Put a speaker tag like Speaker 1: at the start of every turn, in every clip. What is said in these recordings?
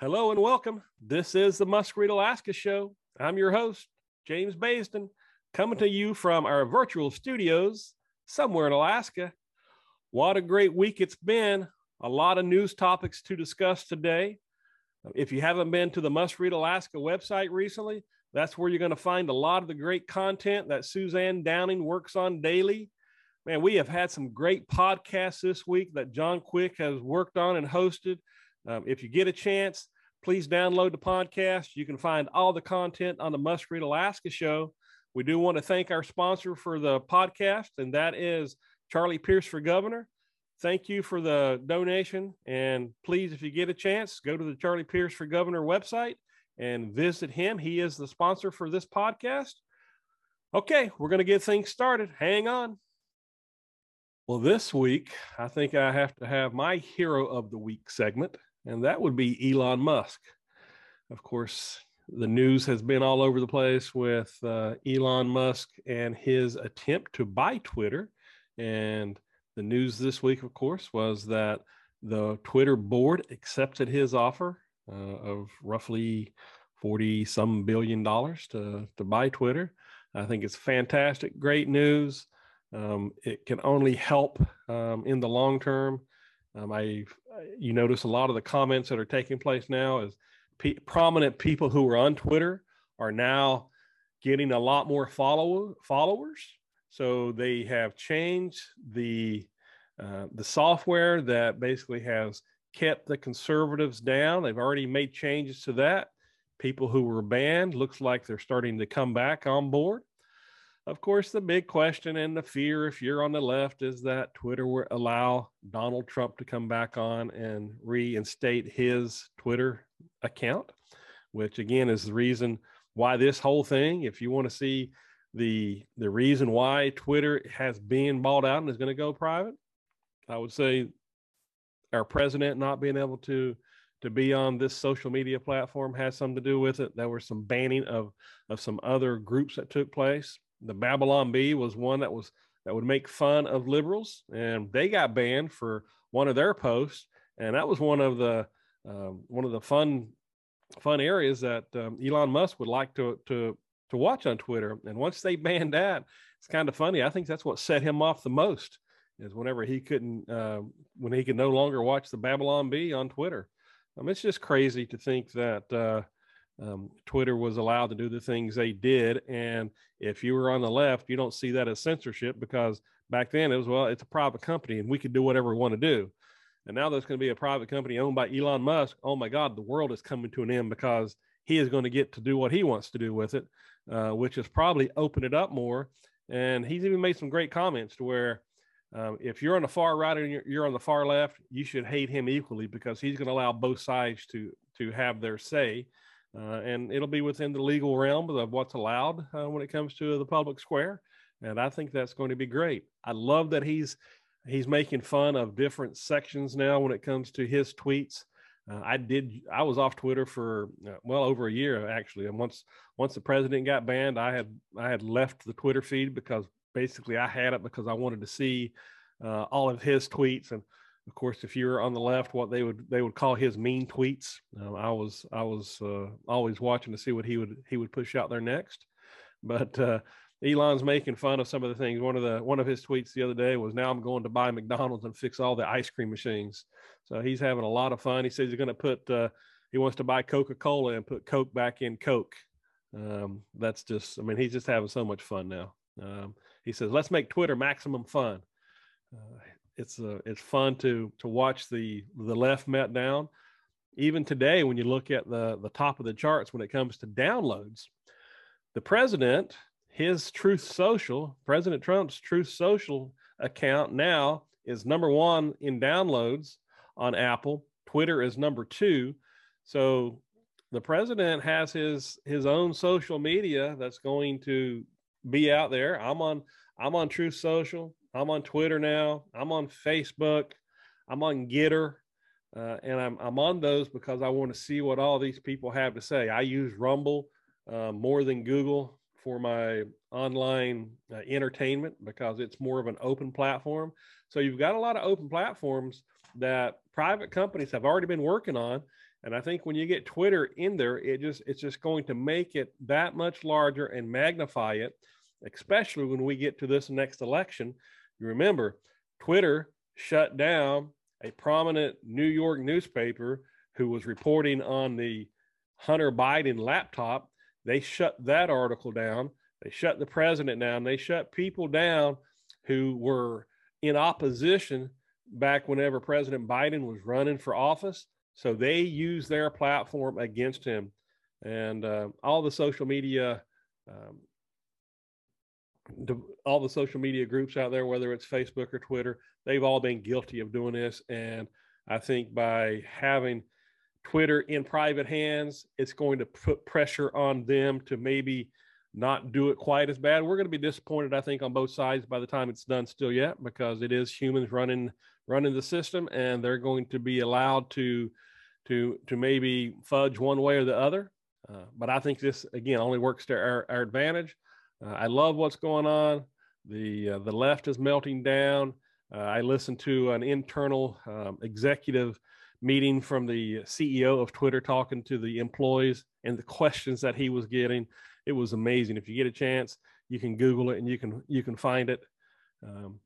Speaker 1: Hello and welcome. This is the Must Read Alaska Show. I'm your host, James Baisden, coming to you from our virtual studios somewhere in Alaska. What a great week it's been. A lot of news topics to discuss today. If you haven't been to the Must Read Alaska website recently, that's where you're going to find a lot of the great content that Suzanne Downing works on daily. Man, we have had some great podcasts this week that John Quick has worked on and hosted. Um, if you get a chance, please download the podcast. You can find all the content on the Must Read Alaska show. We do want to thank our sponsor for the podcast, and that is Charlie Pierce for Governor. Thank you for the donation. And please, if you get a chance, go to the Charlie Pierce for Governor website and visit him. He is the sponsor for this podcast. Okay, we're going to get things started. Hang on. Well, this week, I think I have to have my hero of the week segment and that would be Elon Musk. Of course, the news has been all over the place with uh, Elon Musk and his attempt to buy Twitter. And the news this week, of course, was that the Twitter board accepted his offer uh, of roughly 40 some billion dollars to, to buy Twitter. I think it's fantastic, great news. Um, it can only help um, in the long term. Um, I you notice a lot of the comments that are taking place now is prominent people who are on Twitter are now getting a lot more follow- followers. So they have changed the uh, the software that basically has kept the conservatives down. They've already made changes to that. People who were banned looks like they're starting to come back on board. Of course, the big question and the fear, if you're on the left, is that Twitter will allow Donald Trump to come back on and reinstate his Twitter account, which again is the reason why this whole thing, if you want to see the the reason why Twitter has been bought out and is going to go private, I would say our president not being able to to be on this social media platform has something to do with it. There was some banning of of some other groups that took place the Babylon Bee was one that was that would make fun of liberals, and they got banned for one of their posts, and that was one of the um, one of the fun fun areas that um, Elon Musk would like to to to watch on Twitter. And once they banned that, it's kind of funny. I think that's what set him off the most is whenever he couldn't uh, when he could no longer watch the Babylon Bee on Twitter. Um, it's just crazy to think that uh, um, Twitter was allowed to do the things they did. And if you were on the left, you don't see that as censorship because back then it was, well, it's a private company and we could do whatever we want to do. And now there's going to be a private company owned by Elon Musk. Oh my God, the world is coming to an end because he is going to get to do what he wants to do with it, uh, which is probably open it up more. And he's even made some great comments to where um, if you're on the far right and you're, you're on the far left, you should hate him equally because he's going to allow both sides to to have their say uh, and it'll be within the legal realm of what's allowed uh, when it comes to the public square. And I think that's going to be great. I love that he's he's making fun of different sections now when it comes to his tweets. Uh, I did. I was off Twitter for uh, well over a year actually, and once once the president got banned, I had I had left the Twitter feed because basically I had it because I wanted to see uh, all of his tweets and of course, if you're on the left, what they would they would call his mean tweets. Um, I was I was uh, always watching to see what he would he would push out there next. But uh, Elon's making fun of some of the things. One of the one of his tweets the other day was, "Now I'm going to buy McDonald's and fix all the ice cream machines." So he's having a lot of fun. He says he's going to put uh, he wants to buy Coca Cola and put Coke back in Coke. Um, that's just I mean he's just having so much fun now. Um, he says, "Let's make Twitter maximum fun." It's uh, it's fun to to watch the the left met down. Even today, when you look at the the top of the charts when it comes to downloads, the president, his Truth Social, President Trump's Truth Social account now is number one in downloads on Apple. Twitter is number two. So the president has his his own social media that's going to be out there. I'm on I'm on Truth Social. I'm on Twitter now. I'm on Facebook. I'm on GETTR. Uh, and I'm, I'm on those because I want to see what all these people have to say. I use Rumble uh, more than Google for my online uh, entertainment because it's more of an open platform. So you've got a lot of open platforms that private companies have already been working on. And I think when you get Twitter in there, it just it's just going to make it that much larger and magnify it, especially when we get to this next election. You remember, Twitter shut down a prominent New York newspaper who was reporting on the Hunter Biden laptop. They shut that article down. They shut the president down. They shut people down who were in opposition back whenever President Biden was running for office. So they used their platform against him. And uh, all the social media, um, all the social media groups out there, whether it's Facebook or Twitter, they've all been guilty of doing this. And I think by having Twitter in private hands, it's going to put pressure on them to maybe not do it quite as bad. We're going to be disappointed, I think, on both sides by the time it's done still yet, because it is humans running running the system, and they're going to be allowed to to to maybe fudge one way or the other. Uh, but I think this again only works to our, our advantage. Uh, I love what's going on. The uh, the left is melting down. Uh, I listened to an internal um, executive meeting from the CEO of Twitter talking to the employees and the questions that he was getting. It was amazing. If you get a chance, you can Google it and you can you can find it. Um,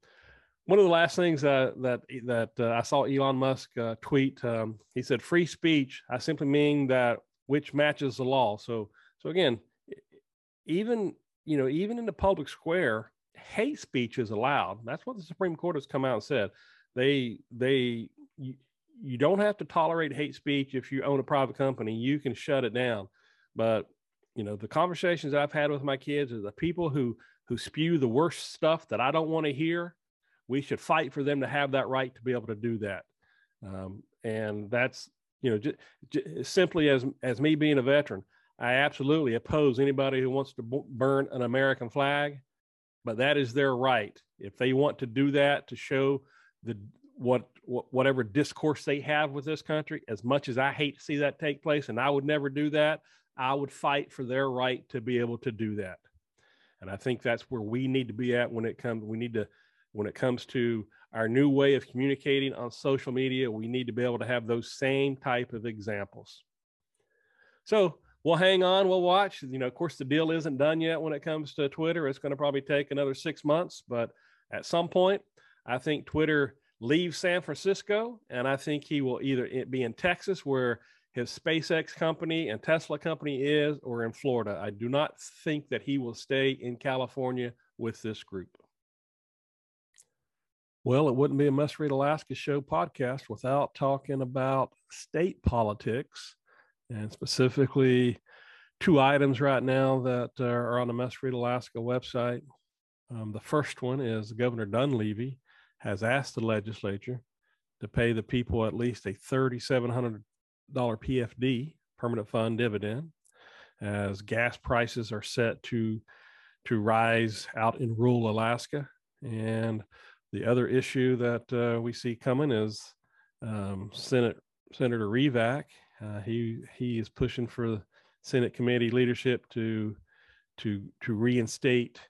Speaker 1: one of the last things uh, that that uh, I saw Elon Musk uh, tweet, um, he said, "Free speech. I simply mean that which matches the law." So so again, even you know even in the public square, hate speech is allowed. That's what the Supreme Court has come out and said. They they you, you don't have to tolerate hate speech if you own a private company. You can shut it down. But you know the conversations I've had with my kids are the people who who spew the worst stuff that I don't want to hear. We should fight for them to have that right to be able to do that. Um, and that's you know j- j- simply as as me being a veteran, I absolutely oppose anybody who wants to b- burn an American flag but that is their right. If they want to do that to show the what, what whatever discourse they have with this country, as much as I hate to see that take place, and I would never do that, I would fight for their right to be able to do that. And I think that's where we need to be at when it comes. We need to when it comes to our new way of communicating on social media. We need to be able to have those same type of examples. So we'll hang on, we'll watch. You know, of course, the deal isn't done yet when it comes to Twitter. It's going to probably take another six months, but at some point, I think Twitter leaves San Francisco, and I think he will either be in Texas, where his SpaceX company and Tesla company is, or in Florida. I do not think that he will stay in California with this group. Well, it wouldn't be a Must Read Alaska show podcast without talking about state politics and specifically two items right now that are on the Must Read Alaska website. Um, the first one is Governor Dunleavy has asked the legislature to pay the people at least a $3,700 PFD, permanent fund dividend, as gas prices are set to to rise out in rural Alaska. And the other issue that uh, we see coming is um, Senate Senator Revak uh, he he is pushing for Senate committee leadership to to to reinstate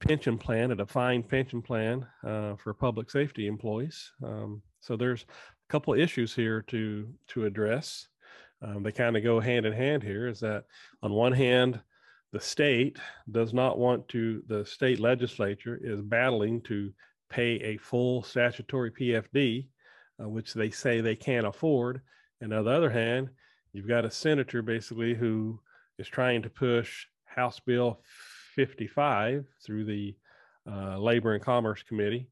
Speaker 1: pension plan, a defined pension plan uh, for public safety employees. Um, so there's a couple of issues here to to address. Um, they kind of go hand in hand here. Is that on one hand, the state does not want to. The state legislature is battling to pay a full statutory PFD, uh, which they say they can't afford and on the other hand, you've got a senator basically who is trying to push House Bill 55 through the uh, Labor and Commerce Committee,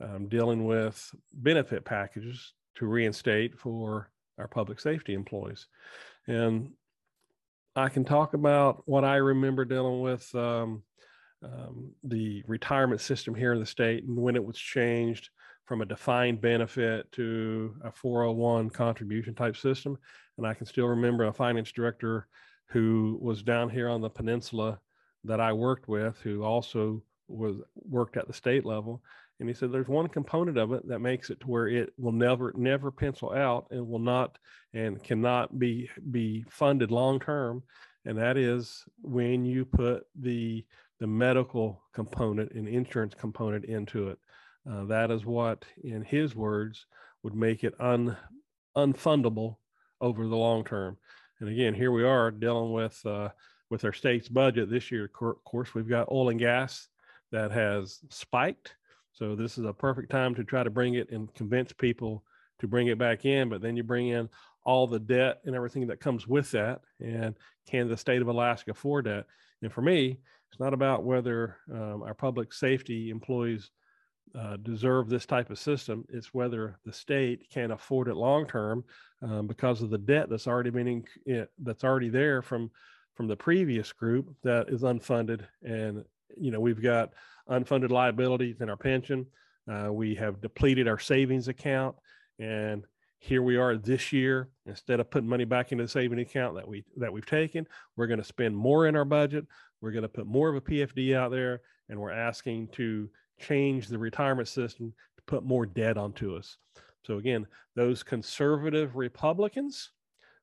Speaker 1: um, dealing with benefit packages to reinstate for our public safety employees. And I can talk about what I remember dealing with um, um, the retirement system here in the state and when it was changed from a defined benefit to a 401 contribution type system. And I can still remember a finance director who was down here on the peninsula that I worked with, who also was worked at the state level. And he said there's one component of it that makes it to where it will never, never pencil out and will not and cannot be be funded long term. And that is when you put the the medical component and insurance component into it. Uh, that is what, in his words, would make it un, unfundable over the long term. And again, here we are dealing with uh, with our state's budget this year. Of course, we've got oil and gas that has spiked. So this is a perfect time to try to bring it and convince people to bring it back in. But then you bring in all the debt and everything that comes with that. And can the state of Alaska afford that? And for me, it's not about whether um, our public safety employees uh, deserve this type of system. It's whether the state can afford it long term um, because of the debt that's already been in, that's already there from from the previous group that is unfunded. And you know we've got unfunded liabilities in our pension. Uh, we have depleted our savings account, and here we are this year. Instead of putting money back into the saving account that we that we've taken, we're going to spend more in our budget. We're going to put more of a PFD out there, and we're asking to change the retirement system to put more debt onto us. So again, those conservative Republicans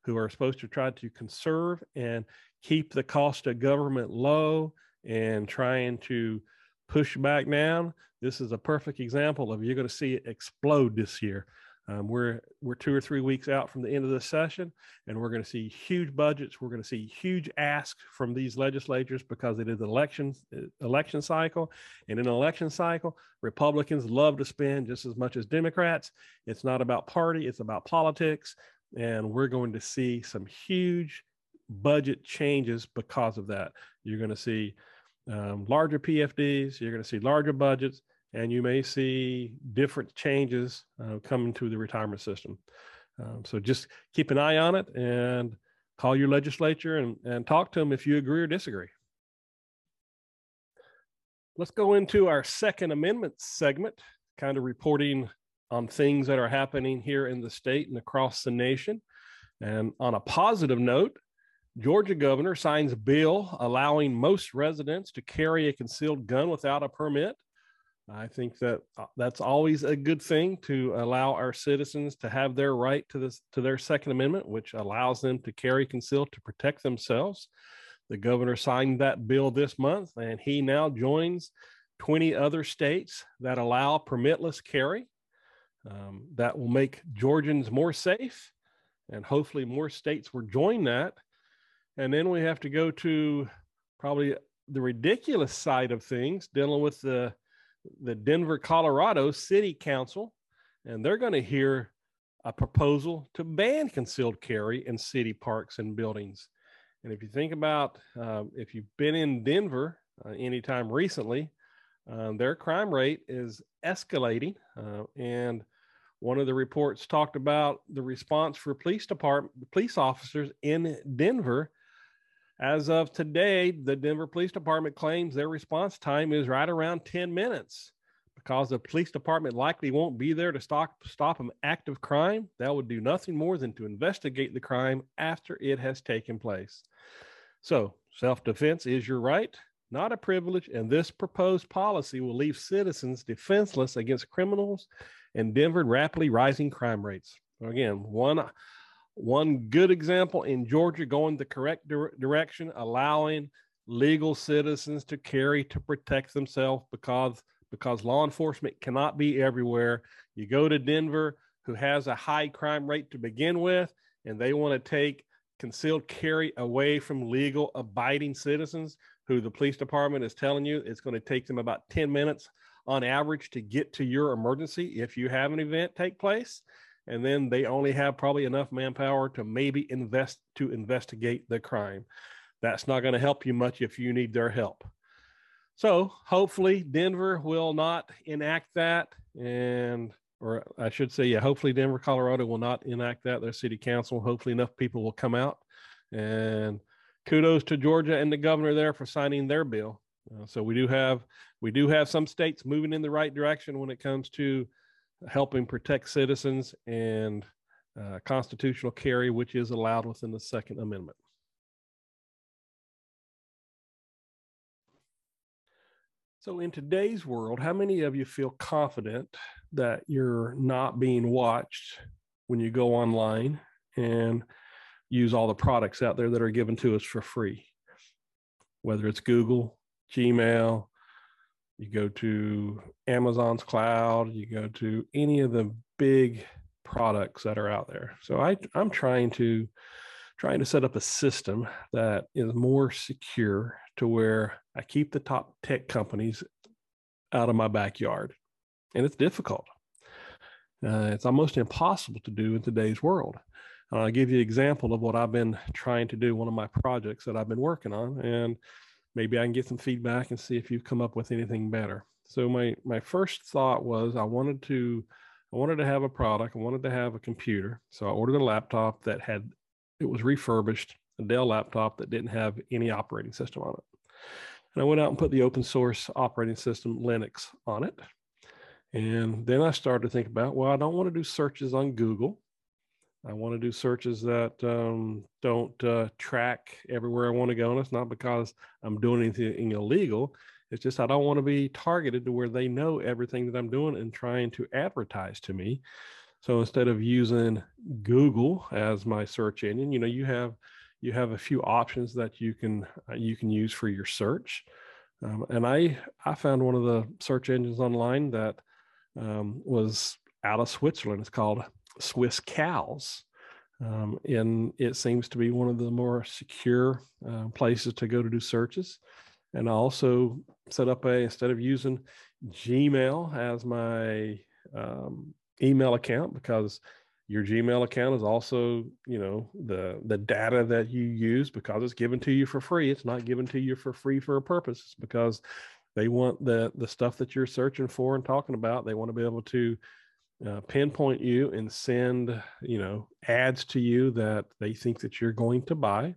Speaker 1: who are supposed to try to conserve and keep the cost of government low and trying to push back down, this is a perfect example of you're going to see it explode this year. Um, we're we're two or three weeks out from the end of the session, and we're going to see huge budgets. We're going to see huge asks from these legislatures because it is election uh, election cycle, and in an election cycle, Republicans love to spend just as much as Democrats. It's not about party; it's about politics, and we're going to see some huge budget changes because of that. You're going to see um, larger PFDs. You're going to see larger budgets and you may see different changes uh, coming to the retirement system. Um, so just keep an eye on it and call your legislature and, and talk to them if you agree or disagree. Let's go into our Second Amendment segment, kind of reporting on things that are happening here in the state and across the nation. And on a positive note, Georgia governor signs a bill allowing most residents to carry a concealed gun without a permit. I think that uh, that's always a good thing to allow our citizens to have their right to this to their Second Amendment, which allows them to carry concealed to protect themselves. The governor signed that bill this month, and he now joins 20 other states that allow permitless carry. Um, that will make Georgians more safe, and hopefully more states will join that. And then we have to go to probably the ridiculous side of things, dealing with the the Denver, Colorado City Council, and they're going to hear a proposal to ban concealed carry in city parks and buildings. And if you think about uh, if you've been in Denver uh, anytime recently, um, their crime rate is escalating. Uh, and one of the reports talked about the response for police department, police officers in Denver as of today, the Denver Police Department claims their response time is right around 10 minutes because the police department likely won't be there to stop, stop an act of crime. That would do nothing more than to investigate the crime after it has taken place. So, self defense is your right, not a privilege, and this proposed policy will leave citizens defenseless against criminals and Denver rapidly rising crime rates. Again, one one good example in Georgia going the correct dire- direction, allowing legal citizens to carry to protect themselves because because law enforcement cannot be everywhere. You go to Denver, who has a high crime rate to begin with, and they want to take concealed carry away from legal abiding citizens who the police department is telling you it's going to take them about 10 minutes on average to get to your emergency if you have an event take place and then they only have probably enough manpower to maybe invest to investigate the crime. That's not going to help you much if you need their help. So hopefully Denver will not enact that, and or I should say, yeah, hopefully Denver, Colorado will not enact that. Their city council. Hopefully enough people will come out, and kudos to Georgia and the governor there for signing their bill. Uh, so we do have we do have some states moving in the right direction when it comes to helping protect citizens and uh, constitutional carry, which is allowed within the Second Amendment. So, in today's world, how many of you feel confident that you're not being watched when you go online and use all the products out there that are given to us for free? Whether it's Google, Gmail, you go to Amazon's cloud, you go to any of the big products that are out there. So I, I'm trying to trying to set up a system that is more secure to where I keep the top tech companies out of my backyard. And it's difficult. Uh, it's almost impossible to do in today's world. And I'll give you an example of what I've been trying to do, one of my projects that I've been working on, and maybe I can get some feedback and see if you've come up with anything better. So my my first thought was I wanted to I wanted to have a product, I wanted to have a computer. So I ordered a laptop that had it was refurbished, a Dell laptop that didn't have any operating system on it. And I went out and put the open source operating system Linux on it. And then I started to think about, well, I don't want to do searches on Google. I want to do searches that um, don't uh, track everywhere I want to go. And it's not because I'm doing anything illegal. It's just I don't want to be targeted to where they know everything that I'm doing and trying to advertise to me. So instead of using Google as my search engine, you know, you have you have a few options that you can uh, you can use for your search. Um, and I I found one of the search engines online that um, was out of Switzerland. It's called Swisscows. Um, and it seems to be one of the more secure uh, places to go to do searches. And I also set up a instead of using Gmail as my um, email account because your gmail account is also you know the the data that you use because it's given to you for free it's not given to you for free for a purpose it's because they want the the stuff that you're searching for and talking about they want to be able to uh, pinpoint you and send you know ads to you that they think that you're going to buy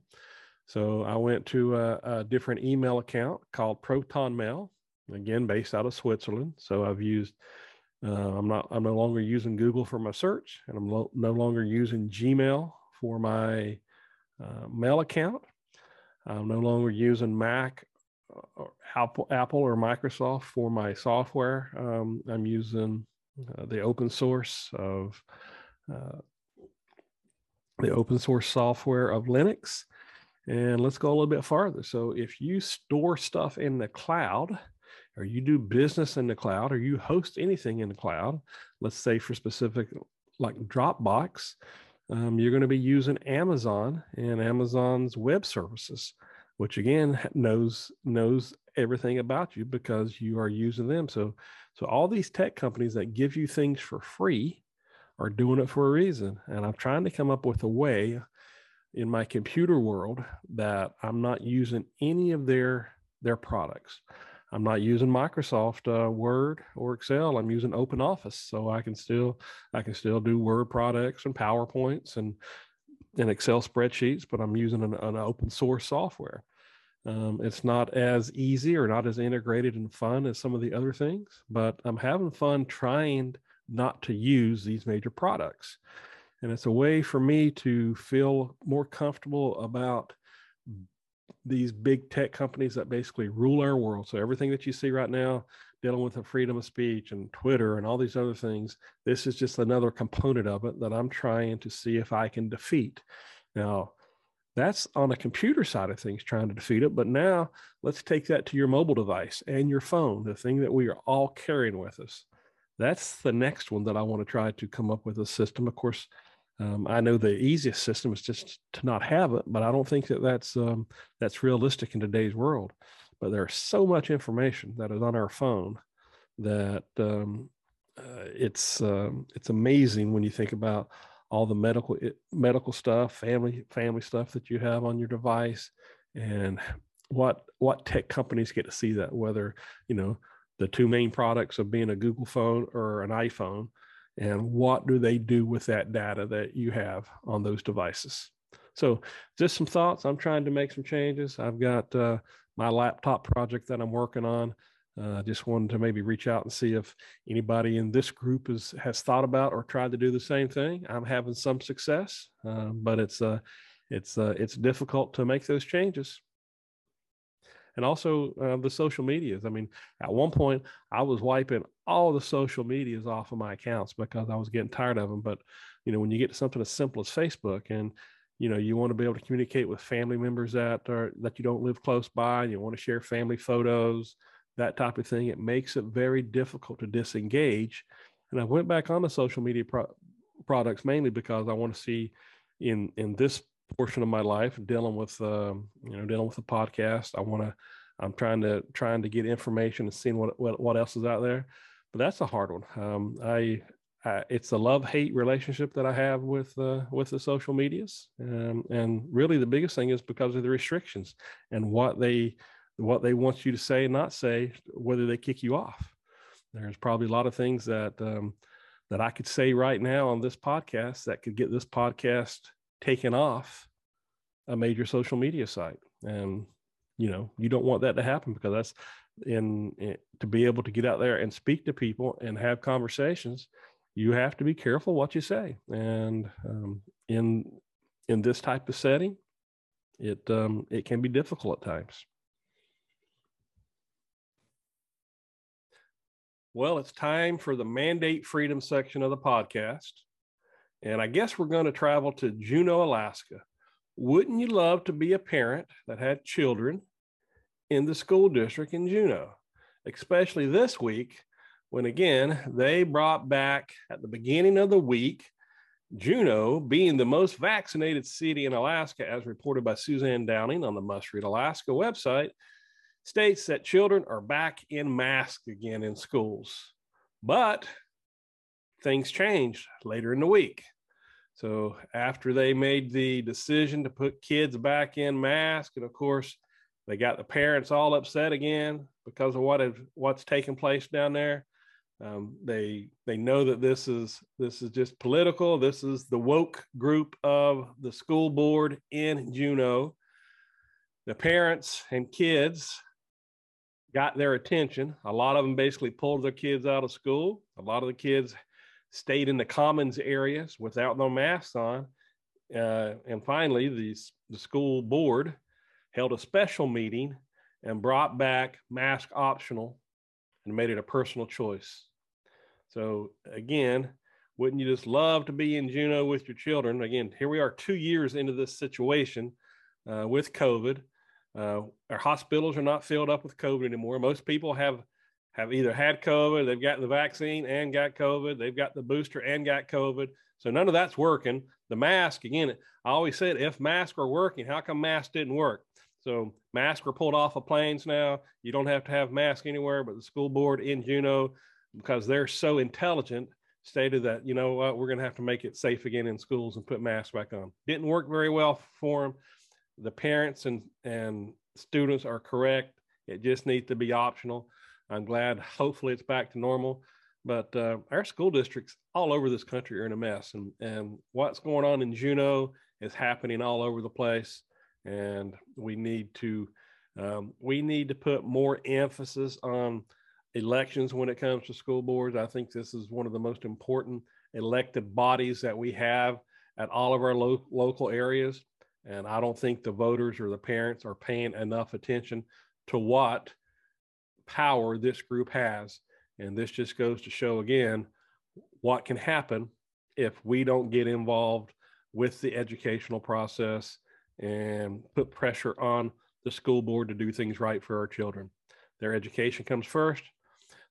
Speaker 1: so i went to a, a different email account called proton mail again based out of switzerland so i've used uh, I'm not. I'm no longer using Google for my search, and I'm lo- no longer using Gmail for my uh, mail account. I'm no longer using Mac, uh, or Apple, Apple or Microsoft for my software. Um, I'm using uh, the open source of uh, the open source software of Linux. And let's go a little bit farther. So if you store stuff in the cloud, or you do business in the cloud or you host anything in the cloud, let's say for specific like Dropbox, um, you're going to be using Amazon and Amazon's web services, which again knows knows everything about you because you are using them. So so all these tech companies that give you things for free are doing it for a reason. And I'm trying to come up with a way in my computer world that I'm not using any of their their products. I'm not using Microsoft uh, Word or Excel. I'm using Open Office, so I can still I can still do Word products and PowerPoints and and Excel spreadsheets, but I'm using an, an open source software. Um, it's not as easy or not as integrated and fun as some of the other things, but I'm having fun trying not to use these major products. And it's a way for me to feel more comfortable about these big tech companies that basically rule our world. So everything that you see right now dealing with the freedom of speech and Twitter and all these other things, this is just another component of it that I'm trying to see if I can defeat. Now, that's on the computer side of things trying to defeat it. But now let's take that to your mobile device and your phone, the thing that we are all carrying with us. That's the next one that I want to try to come up with a system. Of course, um, I know the easiest system is just to not have it, but I don't think that that's um, that's realistic in today's world. But there's so much information that is on our phone that um, uh, it's um, it's amazing when you think about all the medical medical stuff, family family stuff that you have on your device, and what what tech companies get to see that. Whether you know the two main products of being a Google phone or an iPhone and what do they do with that data that you have on those devices. So just some thoughts. I'm trying to make some changes. I've got uh, my laptop project that i'm working on uh, just wanted to maybe reach out and see if anybody in this group is, has thought about or tried to do the same thing. I'm having some success, uh, but it's uh, it's uh, it's difficult to make those changes. And also uh, the social medias. I mean, at one point I was wiping all the social medias off of my accounts because I was getting tired of them. But you know, when you get to something as simple as Facebook and you know you want to be able to communicate with family members that are that you don't live close by and you want to share family photos that type of thing, it makes it very difficult to disengage. And I went back on the social media pro- products mainly because I want to see in in this portion of my life dealing with um, you know dealing with the podcast. I want to I'm trying to trying to get information and seeing what what, what else is out there. But that's a hard one. Um, I, I, it's a love hate relationship that I have with uh, with the social medias, um, and really the biggest thing is because of the restrictions and what they what they want you to say and not say, whether they kick you off. There's probably a lot of things that um, that I could say right now on this podcast that could get this podcast taken off a major social media site. And you know, you don't want that to happen because that's in, in to be able to get out there and speak to people and have conversations. You have to be careful what you say, and um, in in this type of setting, it um, it can be difficult at times. Well, it's time for the mandate freedom section of the podcast. And I guess we're going to travel to Juneau, Alaska. Wouldn't you love to be a parent that had children in the school district in Juneau, especially this week when, again, they brought back at the beginning of the week Juneau being the most vaccinated city in Alaska, as reported by Suzanne Downing on the Must Read Alaska website, states that children are back in masks again in schools. But things changed later in the week. So after they made the decision to put kids back in masks, and of course they got the parents all upset again because of what what's taking place down there. Um, they they know that this is this is just political. This is the woke group of the school board in Juneau. The parents and kids got their attention. A lot of them basically pulled their kids out of school. A lot of the kids stayed in the commons areas without no masks on. Uh, and finally, the, the school board held a special meeting and brought back mask optional and made it a personal choice. So, again, wouldn't you just love to be in Juneau with your children? Again, here we are two years into this situation uh, with COVID. Uh, our hospitals are not filled up with COVID anymore. Most people have have either had COVID, they've gotten the vaccine and got COVID, they've got the booster and got COVID. So none of that's working. The mask, again, I always said if masks are working, how come masks didn't work? So masks were pulled off of planes now. You don't have to have masks anywhere, but the school board in Juneau, because they're so intelligent, stated that, you know what, we're going to have to make it safe again in schools and put masks back on. Didn't work very well for them the parents and and students are correct. It just needs to be optional. I'm glad. Hopefully, it's back to normal. But uh, our school districts all over this country are in a mess, and and what's going on in Juneau is happening all over the place, and we need to um, we need to put more emphasis on elections when it comes to school boards. I think this is one of the most important elected bodies that we have at all of our lo- local areas. And I don't think the voters or the parents are paying enough attention to what power this group has. And this just goes to show again what can happen if we don't get involved with the educational process and put pressure on the school board to do things right for our children. Their education comes first.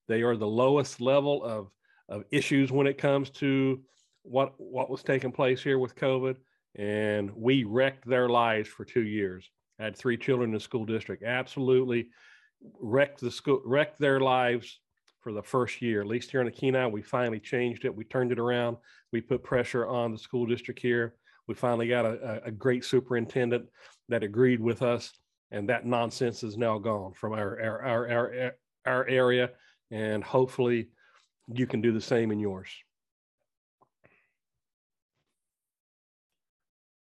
Speaker 1: They are the lowest level of, of issues when it comes to what what was taking place here with COVID and we wrecked their lives for two years. I had three children in the school district. Absolutely wrecked the school, wrecked their lives for the first year. At least here in the Kenai, we finally changed it. We turned it around. We put pressure on the school district here. We finally got a, a great superintendent that agreed with us, and that nonsense is now gone from our our our our, our area. And hopefully, you can do the same in yours.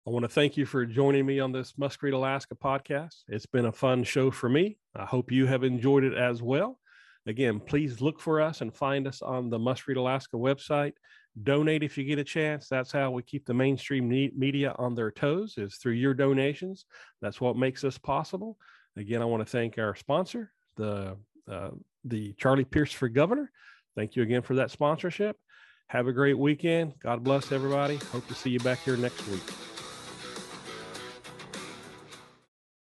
Speaker 1: I want to thank you for joining me on this Read Alaska podcast. It's been a fun show for me. I hope you have enjoyed it as well. Again, please look for us and find us on the Must Read Alaska website. Donate if you get a chance. That's how we keep the mainstream media on their toes is through your donations. That's what makes this possible. Again, I want to thank our sponsor, the uh, the Charlie Pierce for Governor. Thank you again for that sponsorship. Have a great weekend. God bless everybody. Hope to see you back here next week.